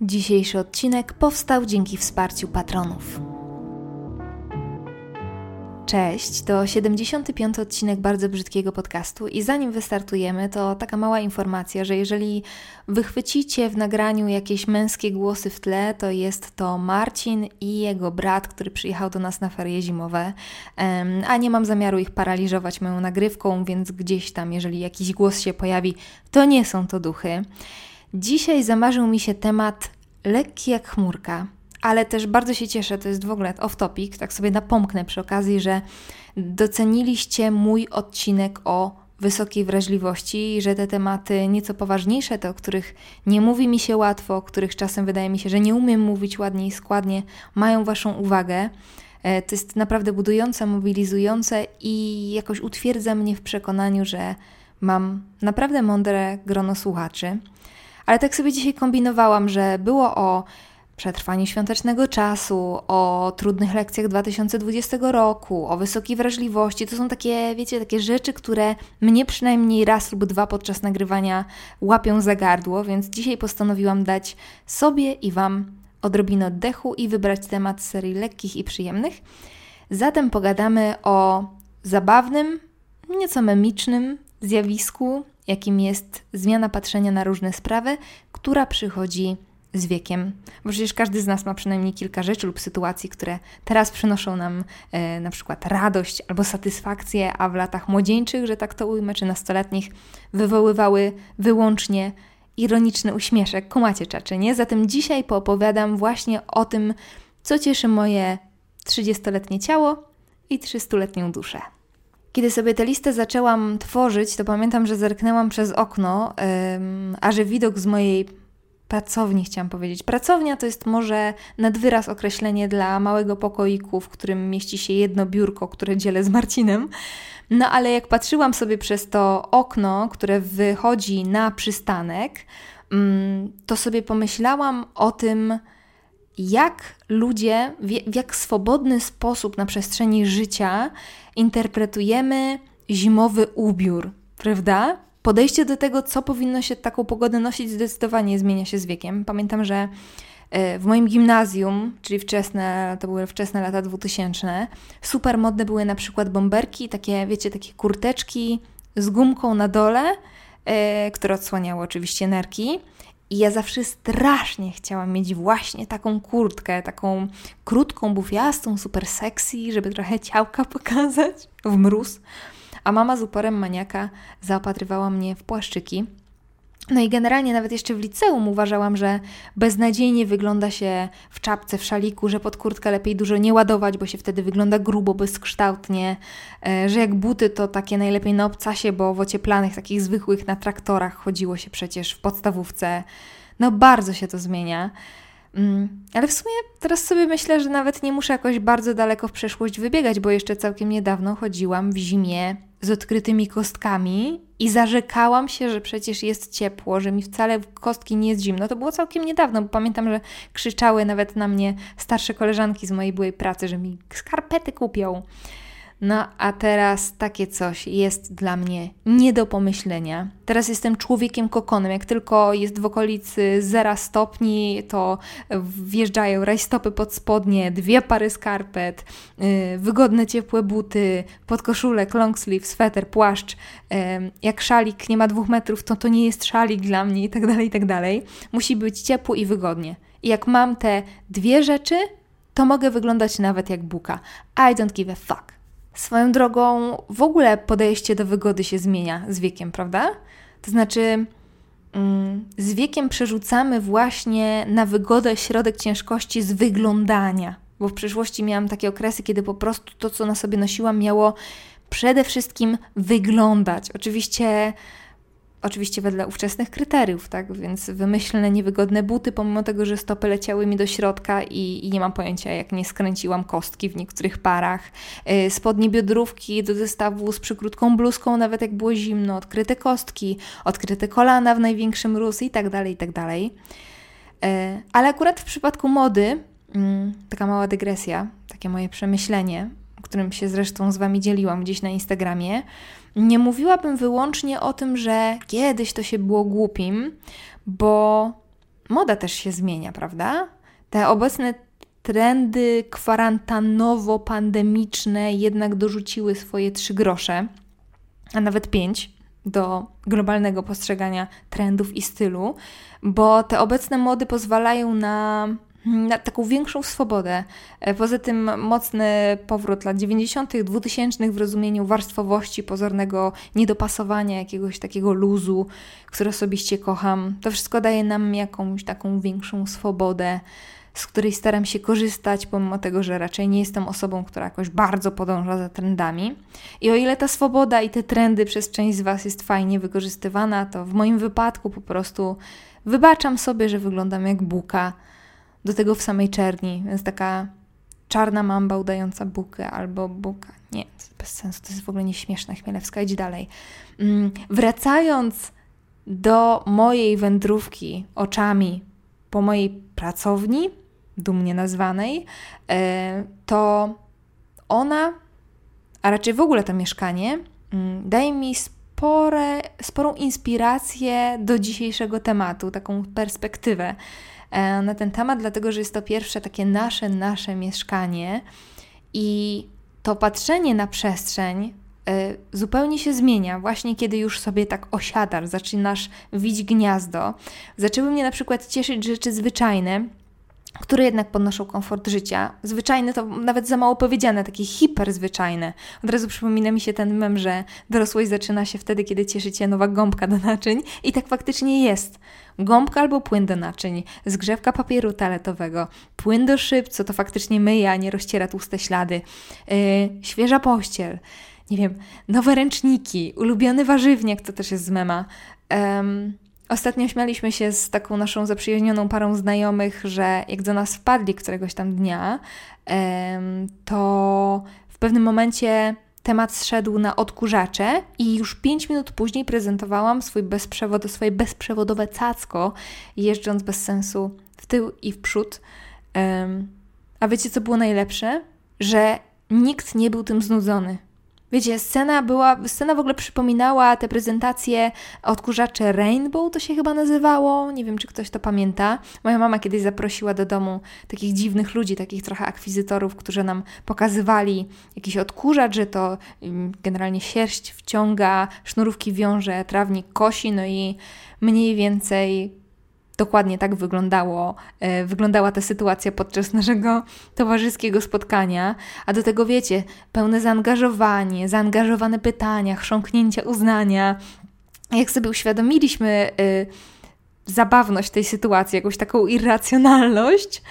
Dzisiejszy odcinek powstał dzięki wsparciu patronów. Cześć, to 75 odcinek bardzo brzydkiego podcastu i zanim wystartujemy, to taka mała informacja, że jeżeli wychwycicie w nagraniu jakieś męskie głosy w tle, to jest to Marcin i jego brat, który przyjechał do nas na ferie zimowe, a nie mam zamiaru ich paraliżować moją nagrywką, więc gdzieś tam, jeżeli jakiś głos się pojawi, to nie są to duchy. Dzisiaj zamarzył mi się temat lekki jak chmurka, ale też bardzo się cieszę, to jest w ogóle off topic, tak sobie napomknę przy okazji, że doceniliście mój odcinek o wysokiej wrażliwości że te tematy nieco poważniejsze, te, o których nie mówi mi się łatwo, o których czasem wydaje mi się, że nie umiem mówić ładnie i składnie, mają Waszą uwagę. E, to jest naprawdę budujące, mobilizujące i jakoś utwierdza mnie w przekonaniu, że mam naprawdę mądre grono słuchaczy. Ale tak sobie dzisiaj kombinowałam, że było o przetrwaniu świątecznego czasu, o trudnych lekcjach 2020 roku, o wysokiej wrażliwości. To są takie, wiecie, takie rzeczy, które mnie przynajmniej raz lub dwa podczas nagrywania łapią za gardło, więc dzisiaj postanowiłam dać sobie i Wam odrobinę oddechu i wybrać temat serii lekkich i przyjemnych. Zatem pogadamy o zabawnym, nieco memicznym zjawisku, jakim jest zmiana patrzenia na różne sprawy, która przychodzi z wiekiem. Bo przecież każdy z nas ma przynajmniej kilka rzeczy lub sytuacji, które teraz przynoszą nam e, na przykład radość albo satysfakcję, a w latach młodzieńczych, że tak to ujmę, czy nastoletnich, wywoływały wyłącznie ironiczny uśmieszek. Kumacie czaczy, nie? Zatem dzisiaj poopowiadam właśnie o tym, co cieszy moje 30-letnie ciało i 300-letnią duszę. Kiedy sobie tę listę zaczęłam tworzyć, to pamiętam, że zerknęłam przez okno, a że widok z mojej pracowni, chciałam powiedzieć. Pracownia to jest może nadwyraz określenie dla małego pokoiku, w którym mieści się jedno biurko, które dzielę z Marcinem. No ale jak patrzyłam sobie przez to okno, które wychodzi na przystanek, mm, to sobie pomyślałam o tym, jak ludzie, w jak swobodny sposób na przestrzeni życia interpretujemy zimowy ubiór, prawda? Podejście do tego, co powinno się taką pogodę nosić, zdecydowanie zmienia się z wiekiem. Pamiętam, że e, w moim gimnazjum, czyli wczesne, to były wczesne lata 2000, super modne były na przykład bomberki, takie, wiecie, takie kurteczki z gumką na dole, e, które odsłaniały oczywiście nerki. I ja zawsze strasznie chciałam mieć właśnie taką kurtkę, taką krótką, bufiastą, super sexy, żeby trochę ciałka pokazać w mróz. A mama z uporem maniaka zaopatrywała mnie w płaszczyki. No i generalnie nawet jeszcze w liceum uważałam, że beznadziejnie wygląda się w czapce, w szaliku, że pod kurtkę lepiej dużo nie ładować, bo się wtedy wygląda grubo, bezkształtnie, e, że jak buty to takie najlepiej na obcasie, bo w ocieplanych, takich zwykłych na traktorach chodziło się przecież w podstawówce. No bardzo się to zmienia. Mm, ale w sumie teraz sobie myślę, że nawet nie muszę jakoś bardzo daleko w przeszłość wybiegać, bo jeszcze całkiem niedawno chodziłam w zimie z odkrytymi kostkami i zarzekałam się, że przecież jest ciepło, że mi wcale kostki nie jest zimno. To było całkiem niedawno, bo pamiętam, że krzyczały nawet na mnie starsze koleżanki z mojej byłej pracy, że mi skarpety kupią. No a teraz takie coś jest dla mnie nie do pomyślenia. Teraz jestem człowiekiem kokonem. Jak tylko jest w okolicy 0 stopni, to wjeżdżają rajstopy pod spodnie, dwie pary skarpet, yy, wygodne ciepłe buty, podkoszulek, long sleeve, sweter, płaszcz. Jak szalik nie ma dwóch metrów, to to nie jest szalik dla mnie i tak dalej, i tak dalej. Musi być ciepło i wygodnie. I jak mam te dwie rzeczy, to mogę wyglądać nawet jak buka. I don't give a fuck. Swoją drogą, w ogóle podejście do wygody się zmienia z wiekiem, prawda? To znaczy, mm, z wiekiem przerzucamy właśnie na wygodę środek ciężkości z wyglądania. Bo w przeszłości miałam takie okresy, kiedy po prostu to, co na sobie nosiłam, miało przede wszystkim wyglądać. Oczywiście Oczywiście wedle ówczesnych kryteriów, tak? Więc wymyślne, niewygodne buty, pomimo tego, że stopy leciały mi do środka i, i nie mam pojęcia, jak nie skręciłam kostki w niektórych parach. Yy, spodnie biodrówki do zestawu z przykrótką bluzką, nawet jak było zimno, odkryte kostki, odkryte kolana w największym mróz i tak dalej, i tak dalej. Yy, ale akurat w przypadku mody, yy, taka mała dygresja, takie moje przemyślenie, którym się zresztą z Wami dzieliłam gdzieś na Instagramie, nie mówiłabym wyłącznie o tym, że kiedyś to się było głupim, bo moda też się zmienia, prawda? Te obecne trendy kwarantannowo-pandemiczne jednak dorzuciły swoje trzy grosze, a nawet pięć do globalnego postrzegania trendów i stylu, bo te obecne mody pozwalają na, taką większą swobodę. E, poza tym mocny powrót lat 90., 2000 w rozumieniu warstwowości, pozornego niedopasowania, jakiegoś takiego luzu, który osobiście kocham. To wszystko daje nam jakąś taką większą swobodę z której staram się korzystać, pomimo tego, że raczej nie jestem osobą, która jakoś bardzo podąża za trendami. I o ile ta swoboda i te trendy przez część z Was jest fajnie wykorzystywana, to w moim wypadku po prostu wybaczam sobie, że wyglądam jak buka, do tego w samej czerni, więc taka czarna mamba udająca bukę albo buka. Nie, bez sensu, to jest w ogóle nieśmieszne, Chmielewska, idź dalej. Mm, wracając do mojej wędrówki oczami po mojej pracowni, dumnie nazwanej, e, to ona, a raczej w ogóle to mieszkanie, mm, daje mi spore, sporą inspirację do dzisiejszego tematu, taką perspektywę na ten temat, dlatego że jest to pierwsze takie nasze, nasze mieszkanie i to patrzenie na przestrzeń e, zupełnie się zmienia, właśnie kiedy już sobie tak osiadasz, zaczynasz widzieć gniazdo. Zaczęły mnie na przykład cieszyć rzeczy zwyczajne, które jednak podnoszą komfort życia. Zwyczajne to nawet za mało powiedziane, takie hiperzwyczajne. Od razu przypomina mi się ten mem, że dorosłość zaczyna się wtedy, kiedy cieszy Cię nowa gąbka do naczyń i tak faktycznie jest. Gąbka albo płyn do naczyń, zgrzewka papieru toaletowego, płyn do szyb, co to faktycznie myje, a nie rozciera tłuste ślady, yy, świeża pościel, nie wiem, nowe ręczniki, ulubiony warzywniak, to też jest z mema. Um, Ostatnio śmialiśmy się z taką naszą zaprzyjaźnioną parą znajomych, że jak do nas wpadli któregoś tam dnia, to w pewnym momencie temat zszedł na odkurzacze i już 5 minut później prezentowałam swój bezprzewod, swoje bezprzewodowe cacko, jeżdżąc bez sensu w tył i w przód. A wiecie, co było najlepsze? Że nikt nie był tym znudzony. Wiecie, scena była, scena w ogóle przypominała te prezentacje odkurzacze Rainbow, to się chyba nazywało, nie wiem czy ktoś to pamięta. Moja mama kiedyś zaprosiła do domu takich dziwnych ludzi, takich trochę akwizytorów, którzy nam pokazywali jakiś odkurzacz, że to mm, generalnie sierść wciąga, sznurówki wiąże, trawnik kosi, no i mniej więcej dokładnie tak wyglądało, e, wyglądała ta sytuacja podczas naszego towarzyskiego spotkania. A do tego wiecie, pełne zaangażowanie, zaangażowane pytania, chrząknięcia uznania. Jak sobie uświadomiliśmy y, zabawność tej sytuacji, jakąś taką irracjonalność,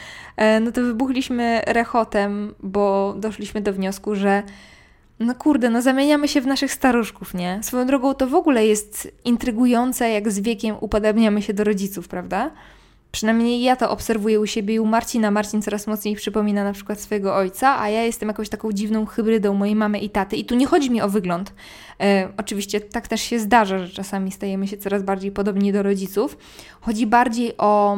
y, no to wybuchliśmy rechotem, bo doszliśmy do wniosku, że no kurde, no zamieniamy się w naszych staruszków, nie? Swoją drogą to w ogóle jest intrygujące, jak z wiekiem upodabniamy się do rodziców, prawda? Przynajmniej ja to obserwuję u siebie i u Marcina. Marcin coraz mocniej przypomina na przykład swojego ojca, a ja jestem jakąś taką dziwną hybrydą mojej mamy i taty. I tu nie chodzi mi o wygląd. E, oczywiście tak też się zdarza, że czasami stajemy się coraz bardziej podobni do rodziców. Chodzi bardziej o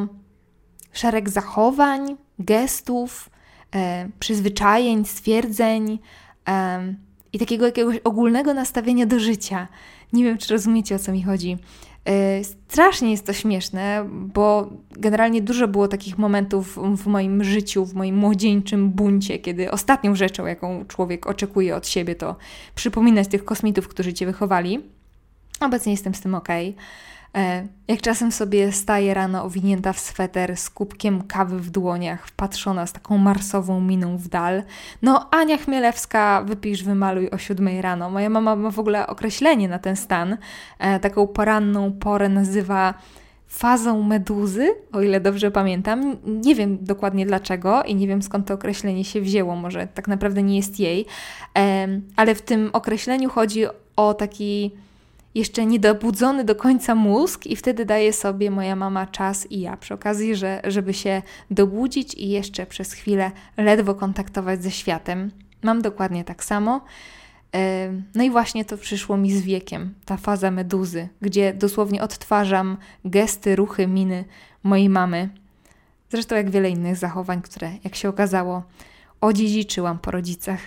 szereg zachowań, gestów, e, przyzwyczajeń, stwierdzeń. E, i takiego jakiegoś ogólnego nastawienia do życia. Nie wiem, czy rozumiecie o co mi chodzi. Yy, strasznie jest to śmieszne, bo generalnie dużo było takich momentów w moim życiu, w moim młodzieńczym buncie, kiedy ostatnią rzeczą, jaką człowiek oczekuje od siebie, to przypominać tych kosmitów, którzy cię wychowali. Obecnie jestem z tym ok. E, jak czasem sobie staję rano owinięta w sweter z kubkiem kawy w dłoniach, wpatrzona z taką marsową miną w dal. No, Ania Chmielewska, wypisz, wymaluj o siódmej rano. Moja mama ma w ogóle określenie na ten stan. E, taką poranną porę nazywa fazą meduzy, o ile dobrze pamiętam. Nie wiem dokładnie dlaczego i nie wiem skąd to określenie się wzięło, może tak naprawdę nie jest jej, ale w tym określeniu chodzi o taki jeszcze niedobudzony do końca mózg i wtedy daje sobie moja mama czas i ja przy okazji, że, żeby się dobudzić i jeszcze przez chwilę ledwo kontaktować ze światem. Mam dokładnie tak samo. No i właśnie to przyszło mi z wiekiem, ta faza meduzy, gdzie dosłownie odtwarzam gesty, ruchy, miny mojej mamy. Zresztą jak wiele innych zachowań, które, jak się okazało, odziedziczyłam po rodzicach.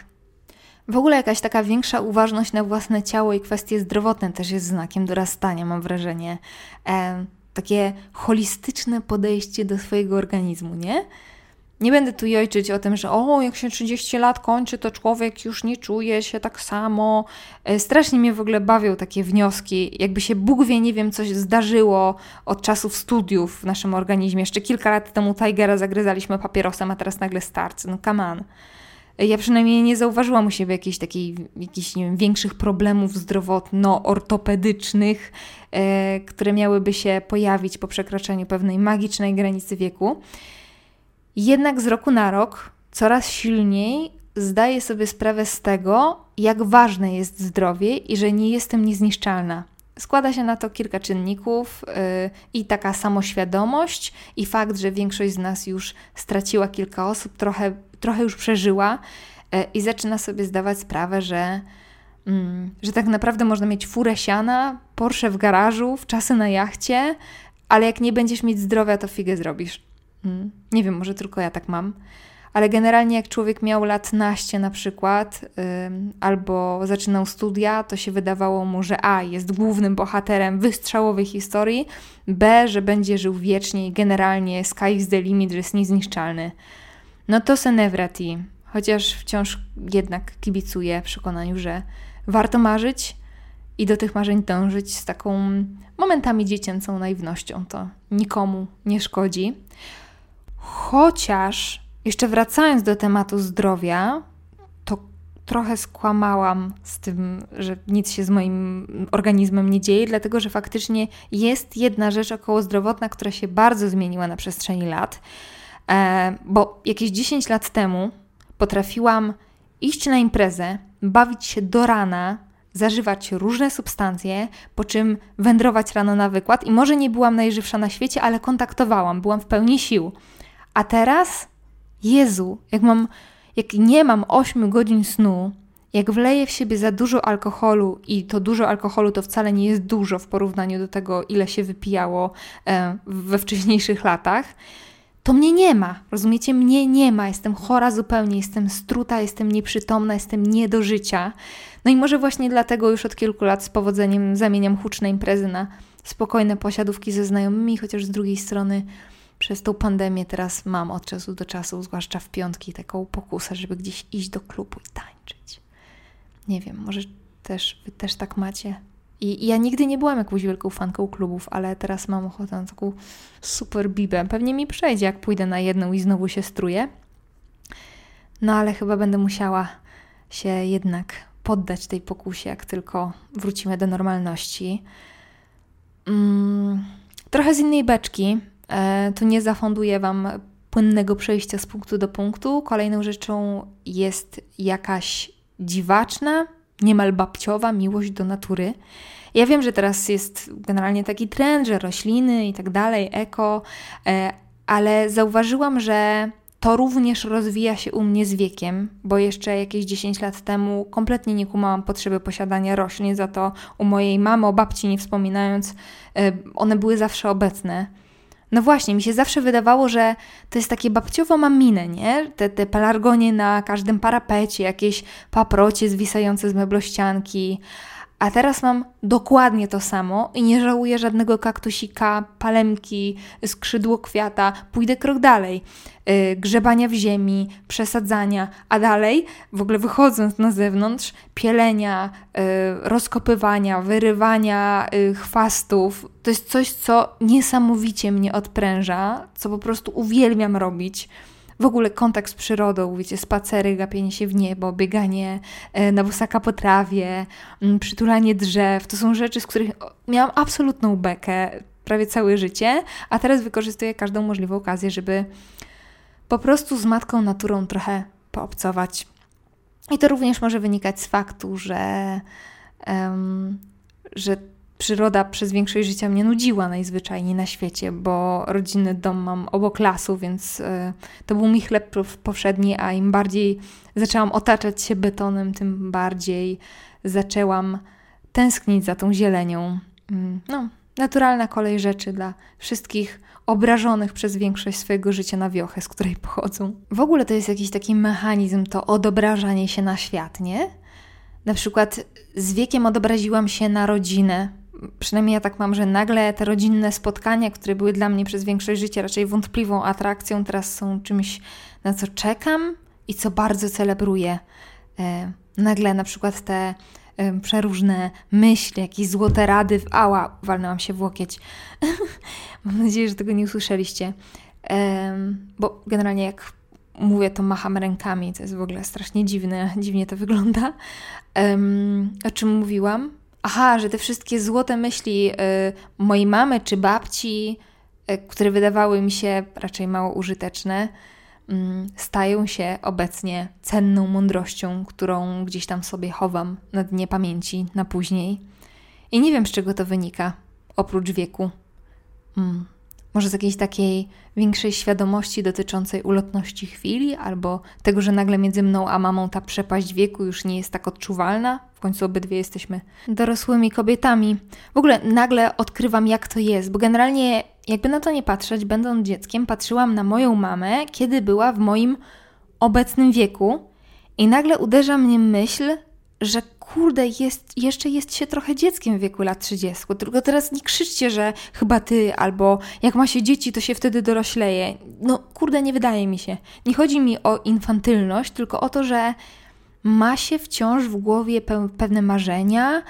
W ogóle jakaś taka większa uważność na własne ciało i kwestie zdrowotne też jest znakiem dorastania, mam wrażenie. E, takie holistyczne podejście do swojego organizmu, nie? Nie będę tu jojczyć o tym, że o, jak się 30 lat kończy, to człowiek już nie czuje się tak samo. E, strasznie mnie w ogóle bawią takie wnioski, jakby się Bóg wie, nie wiem, coś zdarzyło od czasów studiów w naszym organizmie. Jeszcze kilka lat temu Tigera zagryzaliśmy papierosem, a teraz nagle starcy. No come on. Ja przynajmniej nie zauważyłam u siebie jakichś takich, jakichś, nie wiem, większych problemów zdrowotno-ortopedycznych, e, które miałyby się pojawić po przekroczeniu pewnej magicznej granicy wieku. Jednak z roku na rok coraz silniej zdaję sobie sprawę z tego, jak ważne jest zdrowie i że nie jestem niezniszczalna. Składa się na to kilka czynników yy, i taka samoświadomość, i fakt, że większość z nas już straciła kilka osób, trochę, trochę już przeżyła yy, i zaczyna sobie zdawać sprawę, że, yy, że tak naprawdę można mieć furę siana, Porsche w garażu, w czasy na jachcie, ale jak nie będziesz mieć zdrowia, to figę zrobisz. Mm. Nie wiem, może tylko ja tak mam. Ale generalnie jak człowiek miał lat naście na przykład, albo zaczynał studia, to się wydawało mu, że A jest głównym bohaterem wystrzałowej historii, B, że będzie żył wiecznie i generalnie sky is the limit, że jest niezniszczalny. No to senewrati, chociaż wciąż jednak kibicuję przekonaniu, że warto marzyć i do tych marzeń dążyć z taką momentami dziecięcą naiwnością. To nikomu nie szkodzi. Chociaż jeszcze wracając do tematu zdrowia, to trochę skłamałam z tym, że nic się z moim organizmem nie dzieje, dlatego że faktycznie jest jedna rzecz okołozdrowotna, która się bardzo zmieniła na przestrzeni lat. E, bo jakieś 10 lat temu potrafiłam iść na imprezę, bawić się do rana, zażywać różne substancje, po czym wędrować rano na wykład i może nie byłam najżywsza na świecie, ale kontaktowałam, byłam w pełni sił. A teraz, Jezu, jak mam, jak nie mam 8 godzin snu, jak wleję w siebie za dużo alkoholu i to dużo alkoholu to wcale nie jest dużo w porównaniu do tego, ile się wypijało e, we wcześniejszych latach, to mnie nie ma. Rozumiecie? Mnie nie ma. Jestem chora zupełnie, jestem struta, jestem nieprzytomna, jestem nie do życia. No i może właśnie dlatego już od kilku lat z powodzeniem zamieniam huczne imprezy na spokojne posiadówki ze znajomymi, chociaż z drugiej strony przez tą pandemię teraz mam od czasu do czasu, zwłaszcza w piątki, taką pokusę, żeby gdzieś iść do klubu i tańczyć. Nie wiem, może też wy też tak macie. I, I ja nigdy nie byłam jakąś wielką fanką klubów, ale teraz mam ochotę na taką super bibę. Pewnie mi przejdzie, jak pójdę na jedną i znowu się struję. No ale chyba będę musiała się jednak poddać tej pokusie, jak tylko wrócimy do normalności. Mm, trochę z innej beczki, to nie zafunduje Wam płynnego przejścia z punktu do punktu. Kolejną rzeczą jest jakaś dziwaczna, niemal babciowa miłość do natury. Ja wiem, że teraz jest generalnie taki trend, że rośliny i tak dalej, eko, e, ale zauważyłam, że to również rozwija się u mnie z wiekiem, bo jeszcze jakieś 10 lat temu kompletnie nie kumałam potrzeby posiadania roślin, za to u mojej mamy, o babci nie wspominając, e, one były zawsze obecne. No właśnie, mi się zawsze wydawało, że to jest takie babciowo mamine, nie? Te, te pelargonie na każdym parapecie, jakieś paprocie zwisające z meblościanki. A teraz mam dokładnie to samo i nie żałuję żadnego kaktusika, palemki, skrzydło kwiata. Pójdę krok dalej. Yy, grzebania w ziemi, przesadzania, a dalej, w ogóle wychodząc na zewnątrz, pielenia, yy, rozkopywania, wyrywania yy, chwastów. To jest coś, co niesamowicie mnie odpręża, co po prostu uwielbiam robić w ogóle kontakt z przyrodą, wiecie, spacery, gapienie się w niebo, bieganie e, na bosaka po trawie, mm, przytulanie drzew, to są rzeczy, z których miałam absolutną bekę prawie całe życie, a teraz wykorzystuję każdą możliwą okazję, żeby po prostu z matką naturą trochę poobcować. I to również może wynikać z faktu, że, um, że przyroda przez większość życia mnie nudziła najzwyczajniej na świecie, bo rodzinny dom mam obok lasu, więc y, to był mi chleb powszedni, a im bardziej zaczęłam otaczać się betonem, tym bardziej zaczęłam tęsknić za tą zielenią. Mm, no, naturalna kolej rzeczy dla wszystkich obrażonych przez większość swojego życia na wiochę, z której pochodzą. W ogóle to jest jakiś taki mechanizm, to odobrażanie się na świat, nie? Na przykład z wiekiem odobraziłam się na rodzinę, przynajmniej ja tak mam, że nagle te rodzinne spotkania, które były dla mnie przez większość życia raczej wątpliwą atrakcją, teraz są czymś, na co czekam i co bardzo celebruję. E, nagle na przykład te e, przeróżne myśli, jakieś złote rady, w ała, walnęłam się w łokieć. mam nadzieję, że tego nie usłyszeliście. E, bo generalnie jak mówię, to macham rękami, to jest w ogóle strasznie dziwne, dziwnie to wygląda. o czym mówiłam? Aha, że te wszystkie złote myśli y, mojej mamy czy babci, y, które wydawały mi się raczej mało użyteczne, y, stają się obecnie cenną mądrością, którą gdzieś tam sobie chowam na dnie pamięci na później. I nie wiem, z czego to wynika, oprócz wieku. Mm. Może z jakiejś takiej większej świadomości dotyczącej ulotności chwili, albo tego, że nagle między mną a mamą ta przepaść wieku już nie jest tak odczuwalna. W końcu obydwie jesteśmy dorosłymi kobietami. W ogóle nagle odkrywam, jak to jest, bo generalnie, jakby na to nie patrzeć, będąc dzieckiem, patrzyłam na moją mamę, kiedy była w moim obecnym wieku, i nagle uderza mnie myśl, że kurde, jest, jeszcze jest się trochę dzieckiem w wieku lat 30. Tylko teraz nie krzyczcie, że chyba ty, albo jak ma się dzieci, to się wtedy dorośleje. No kurde, nie wydaje mi się. Nie chodzi mi o infantylność, tylko o to, że ma się wciąż w głowie pe pewne marzenia,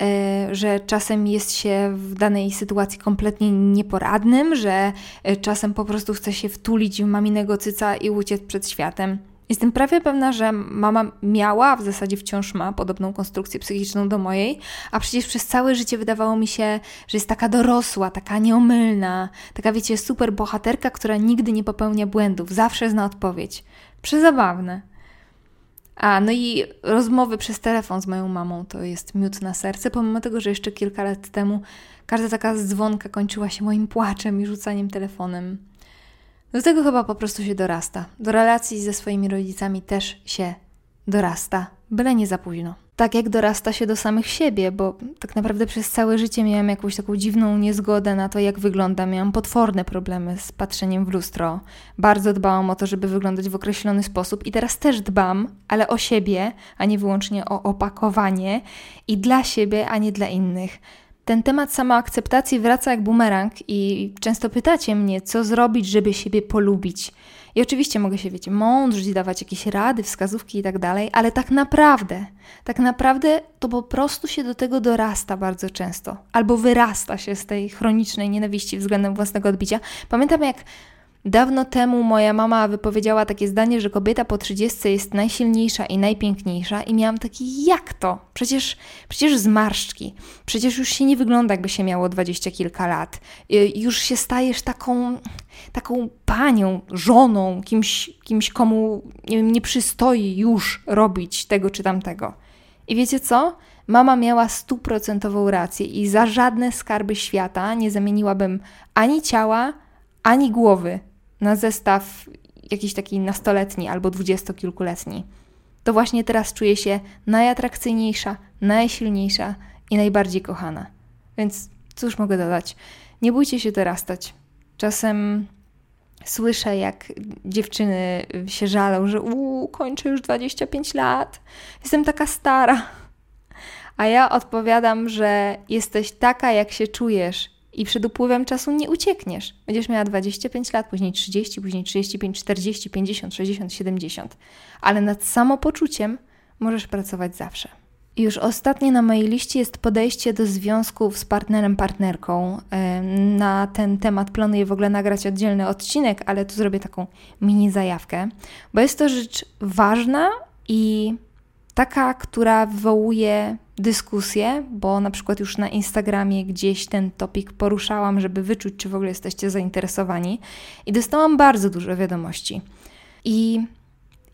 e, że czasem jest się w danej sytuacji kompletnie nieporadnym, że e, czasem po prostu chce się wtulić w maminego cyca i uciec przed światem. Jestem prawie pewna, że mama miała, w zasadzie wciąż ma podobną konstrukcję psychiczną do mojej, a przecież przez całe życie wydawało mi się, że jest taka dorosła, taka nieomylna, taka wiecie, super bohaterka, która nigdy nie popełnia błędów, zawsze zna odpowiedź. Przezabawne. A, no i rozmowy przez telefon z moją mamą to jest miód na serce, pomimo tego, że jeszcze kilka lat temu każda taka dzwonka kończyła się moim płaczem i rzucaniem telefonem. Do tego chyba po prostu się dorasta. Do relacji ze swoimi rodzicami też się dorasta, byle nie za późno. Tak jak dorasta się do samych siebie, bo tak naprawdę przez całe życie miałam jakąś taką dziwną niezgodę na to, jak wyglądam. Miałam potworne problemy z patrzeniem w lustro. Bardzo dbałam o to, żeby wyglądać w określony sposób i teraz też dbam, ale o siebie, a nie wyłącznie o opakowanie i dla siebie, a nie dla innych. Ten temat samoakceptacji wraca jak bumerang i często pytacie mnie, co zrobić, żeby siebie polubić. I oczywiście mogę się, wiecie, mądrzyć, dawać jakieś rady, wskazówki i tak dalej, ale tak naprawdę, tak naprawdę to po prostu się do tego dorasta bardzo często. Albo wyrasta się z tej chronicznej nienawiści względem własnego odbicia. Pamiętam jak Dawno temu moja mama wypowiedziała takie zdanie, że kobieta po 30 jest najsilniejsza i najpiękniejsza, i miałam taki, jak to? Przecież, przecież zmarszczki, przecież już się nie wygląda, jakby się miało dwadzieścia kilka lat. Y, już się stajesz taką, taką panią, żoną, kimś, kimś komu nie, wiem, nie przystoi już robić tego czy tamtego. I wiecie co? Mama miała stuprocentową rację i za żadne skarby świata nie zamieniłabym ani ciała, ani głowy na zestaw jakiś taki nastoletni albo dwudziestokilkuletni. To właśnie teraz czuję się najatrakcyjniejsza, najsilniejsza i najbardziej kochana. Więc cóż mogę dodać? Nie bójcie się dorastać. Czasem słyszę, jak dziewczyny się żalą, że uuu, kończę już 25 lat, jestem taka stara. A ja odpowiadam, że jesteś taka, jak się czujesz i przed upływem czasu nie uciekniesz. Będziesz miała 25 lat, później 30, później 35, 40, 50, 60, 70. Ale nad samopoczuciem możesz pracować zawsze. Już ostatnie na mojej liście jest podejście do związków z partnerem, partnerką. Na ten temat planuję w ogóle nagrać oddzielny odcinek, ale tu zrobię taką mini zajawkę, bo jest to rzecz ważna i taka, która wywołuje dyskusję, bo na przykład już na Instagramie gdzieś ten topik poruszałam, żeby wyczuć, czy w ogóle jesteście zainteresowani, i dostałam bardzo dużo wiadomości. I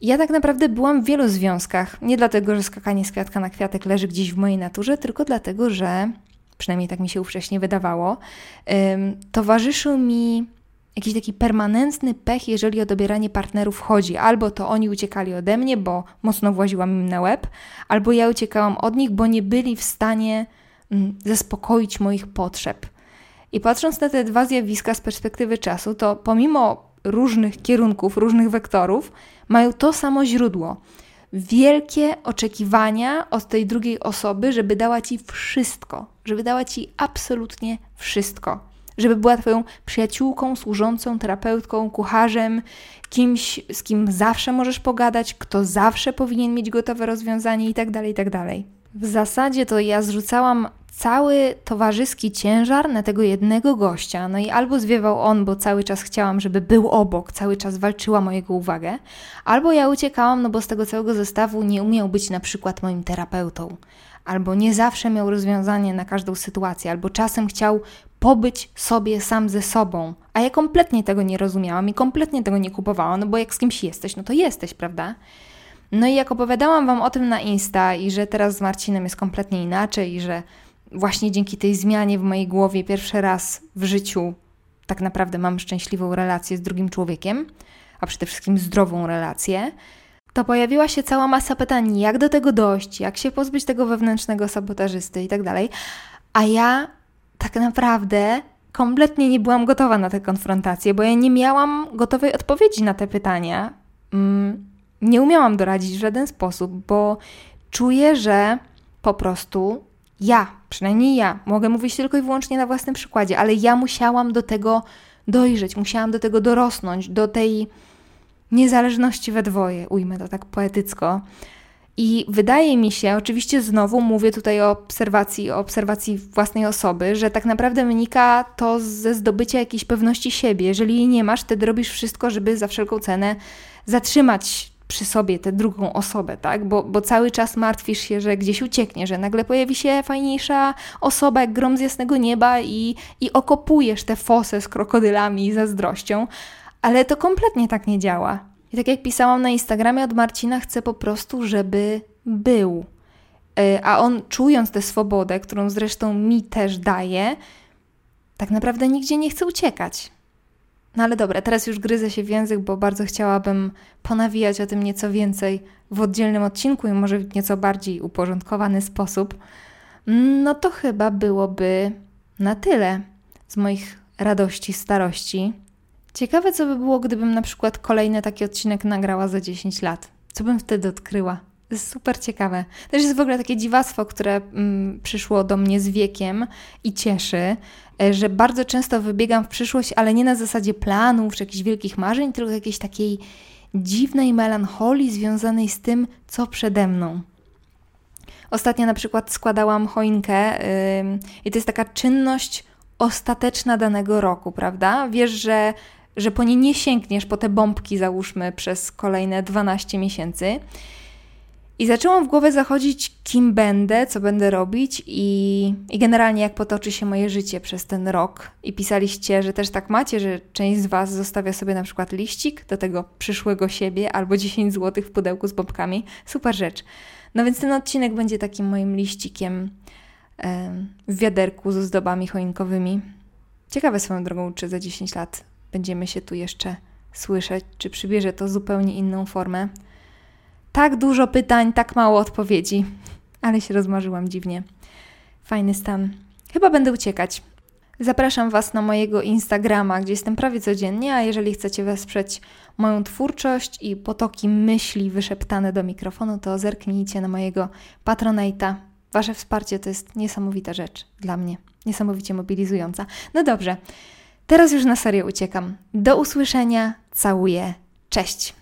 ja tak naprawdę byłam w wielu związkach, nie dlatego, że skakanie z kwiatka na kwiatek leży gdzieś w mojej naturze, tylko dlatego, że przynajmniej tak mi się ówcześnie wydawało, towarzyszył mi jakiś taki permanentny pech, jeżeli o dobieranie partnerów chodzi. Albo to oni uciekali ode mnie, bo mocno właziłam im na łeb, albo ja uciekałam od nich, bo nie byli w stanie mm, zaspokoić moich potrzeb. I patrząc na te dwa zjawiska z perspektywy czasu, to pomimo różnych kierunków, różnych wektorów, mają to samo źródło. Wielkie oczekiwania od tej drugiej osoby, żeby dała ci wszystko, żeby dała ci absolutnie wszystko. Żeby była Twoją przyjaciółką, służącą, terapeutką, kucharzem, kimś, z kim zawsze możesz pogadać, kto zawsze powinien mieć gotowe rozwiązanie itd., tak itd. Tak w zasadzie to ja zrzucałam cały towarzyski ciężar na tego jednego gościa. No i albo zwiewał on, bo cały czas chciałam, żeby był obok, cały czas walczyła mojego uwagę, albo ja uciekałam, no bo z tego całego zestawu nie umiał być na przykład moim terapeutą, albo nie zawsze miał rozwiązanie na każdą sytuację, albo czasem chciał pobyć sobie sam ze sobą. A ja kompletnie tego nie rozumiałam i kompletnie tego nie kupowałam, no bo jak z kimś jesteś, no to jesteś, prawda? No i jak opowiadałam Wam o tym na Insta i że teraz z Marcinem jest kompletnie inaczej i że właśnie dzięki tej zmianie w mojej głowie pierwszy raz w życiu tak naprawdę mam szczęśliwą relację z drugim człowiekiem, a przede wszystkim zdrową relację, to pojawiła się cała masa pytań, jak do tego dojść, jak się pozbyć tego wewnętrznego sabotażysty i tak dalej. A ja tak naprawdę kompletnie nie byłam gotowa na tę konfrontację, bo ja nie miałam gotowej odpowiedzi na te pytania. Mm, nie umiałam doradzić w żaden sposób, bo czuję, że po prostu ja, przynajmniej ja, mogę mówić tylko i wyłącznie na własnym przykładzie, ale ja musiałam do tego dojrzeć, musiałam do tego dorosnąć, do tej niezależności we dwoje, ujmę to tak poetycko. I wydaje mi się, oczywiście znowu mówię tutaj o obserwacji, o obserwacji własnej osoby, że tak naprawdę wynika to ze zdobycia jakiejś pewności siebie. Jeżeli jej nie masz, wtedy robisz wszystko, żeby za wszelką cenę zatrzymać przy sobie tę drugą osobę, tak? Bo, bo cały czas martwisz się, że gdzieś ucieknie, że nagle pojawi się fajniejsza osoba jak grom z jasnego nieba i, i okopujesz tę fosę z krokodylami i zazdrością, ale to kompletnie tak nie działa. I tak jak pisałam na Instagramie od Marcina, chcę po prostu, żeby był. E, a on, czując tę swobodę, którą zresztą mi też daje, tak naprawdę nigdzie nie chce uciekać. No ale dobra, teraz już gryzę się w język, bo bardzo chciałabym ponawijać o tym nieco więcej w oddzielnym odcinku i może w nieco bardziej uporządkowany sposób. No to chyba byłoby na tyle z moich radości, starości. Ciekawe, co by było, gdybym na przykład kolejny taki odcinek nagrała za 10 lat. Co bym wtedy odkryła? To jest super ciekawe. To jest w ogóle takie dziwactwo, które mm, przyszło do mnie z wiekiem i cieszy, e, że bardzo często wybiegam w przyszłość, ale nie na zasadzie planów czy jakichś wielkich marzeń, tylko jakiejś takiej dziwnej melancholii związanej z tym, co przede mną. Ostatnio na przykład składałam choinkę yy, i to jest taka czynność ostateczna danego roku, prawda? Wiesz, że, że po nie nie sięgniesz po te bombki, załóżmy, przez kolejne 12 miesięcy. I zaczęłam w głowę zachodzić, kim będę, co będę robić i, i generalnie jak potoczy się moje życie przez ten rok. I pisaliście, że też tak macie, że część z Was zostawia sobie na przykład liścik do tego przyszłego siebie albo 10 zł w pudełku z bombkami. Super rzecz. No więc ten odcinek będzie takim moim liścikiem w wiaderku z ozdobami choinkowymi. Ciekawe swoją drogą, czy za 10 lat będziemy się tu jeszcze słyszeć, czy przybierze to zupełnie inną formę. Tak dużo pytań, tak mało odpowiedzi. Ale się rozmarzyłam dziwnie. Fajny stan. Chyba będę uciekać. Zapraszam Was na mojego Instagrama, gdzie jestem prawie codziennie, a jeżeli chcecie wesprzeć moją twórczość i potoki myśli wyszeptane do mikrofonu, to zerknijcie na mojego Patronite'a. Wasze wsparcie to jest niesamowita rzecz dla mnie, niesamowicie mobilizująca. No dobrze, teraz już na serio uciekam. Do usłyszenia, całuję, cześć!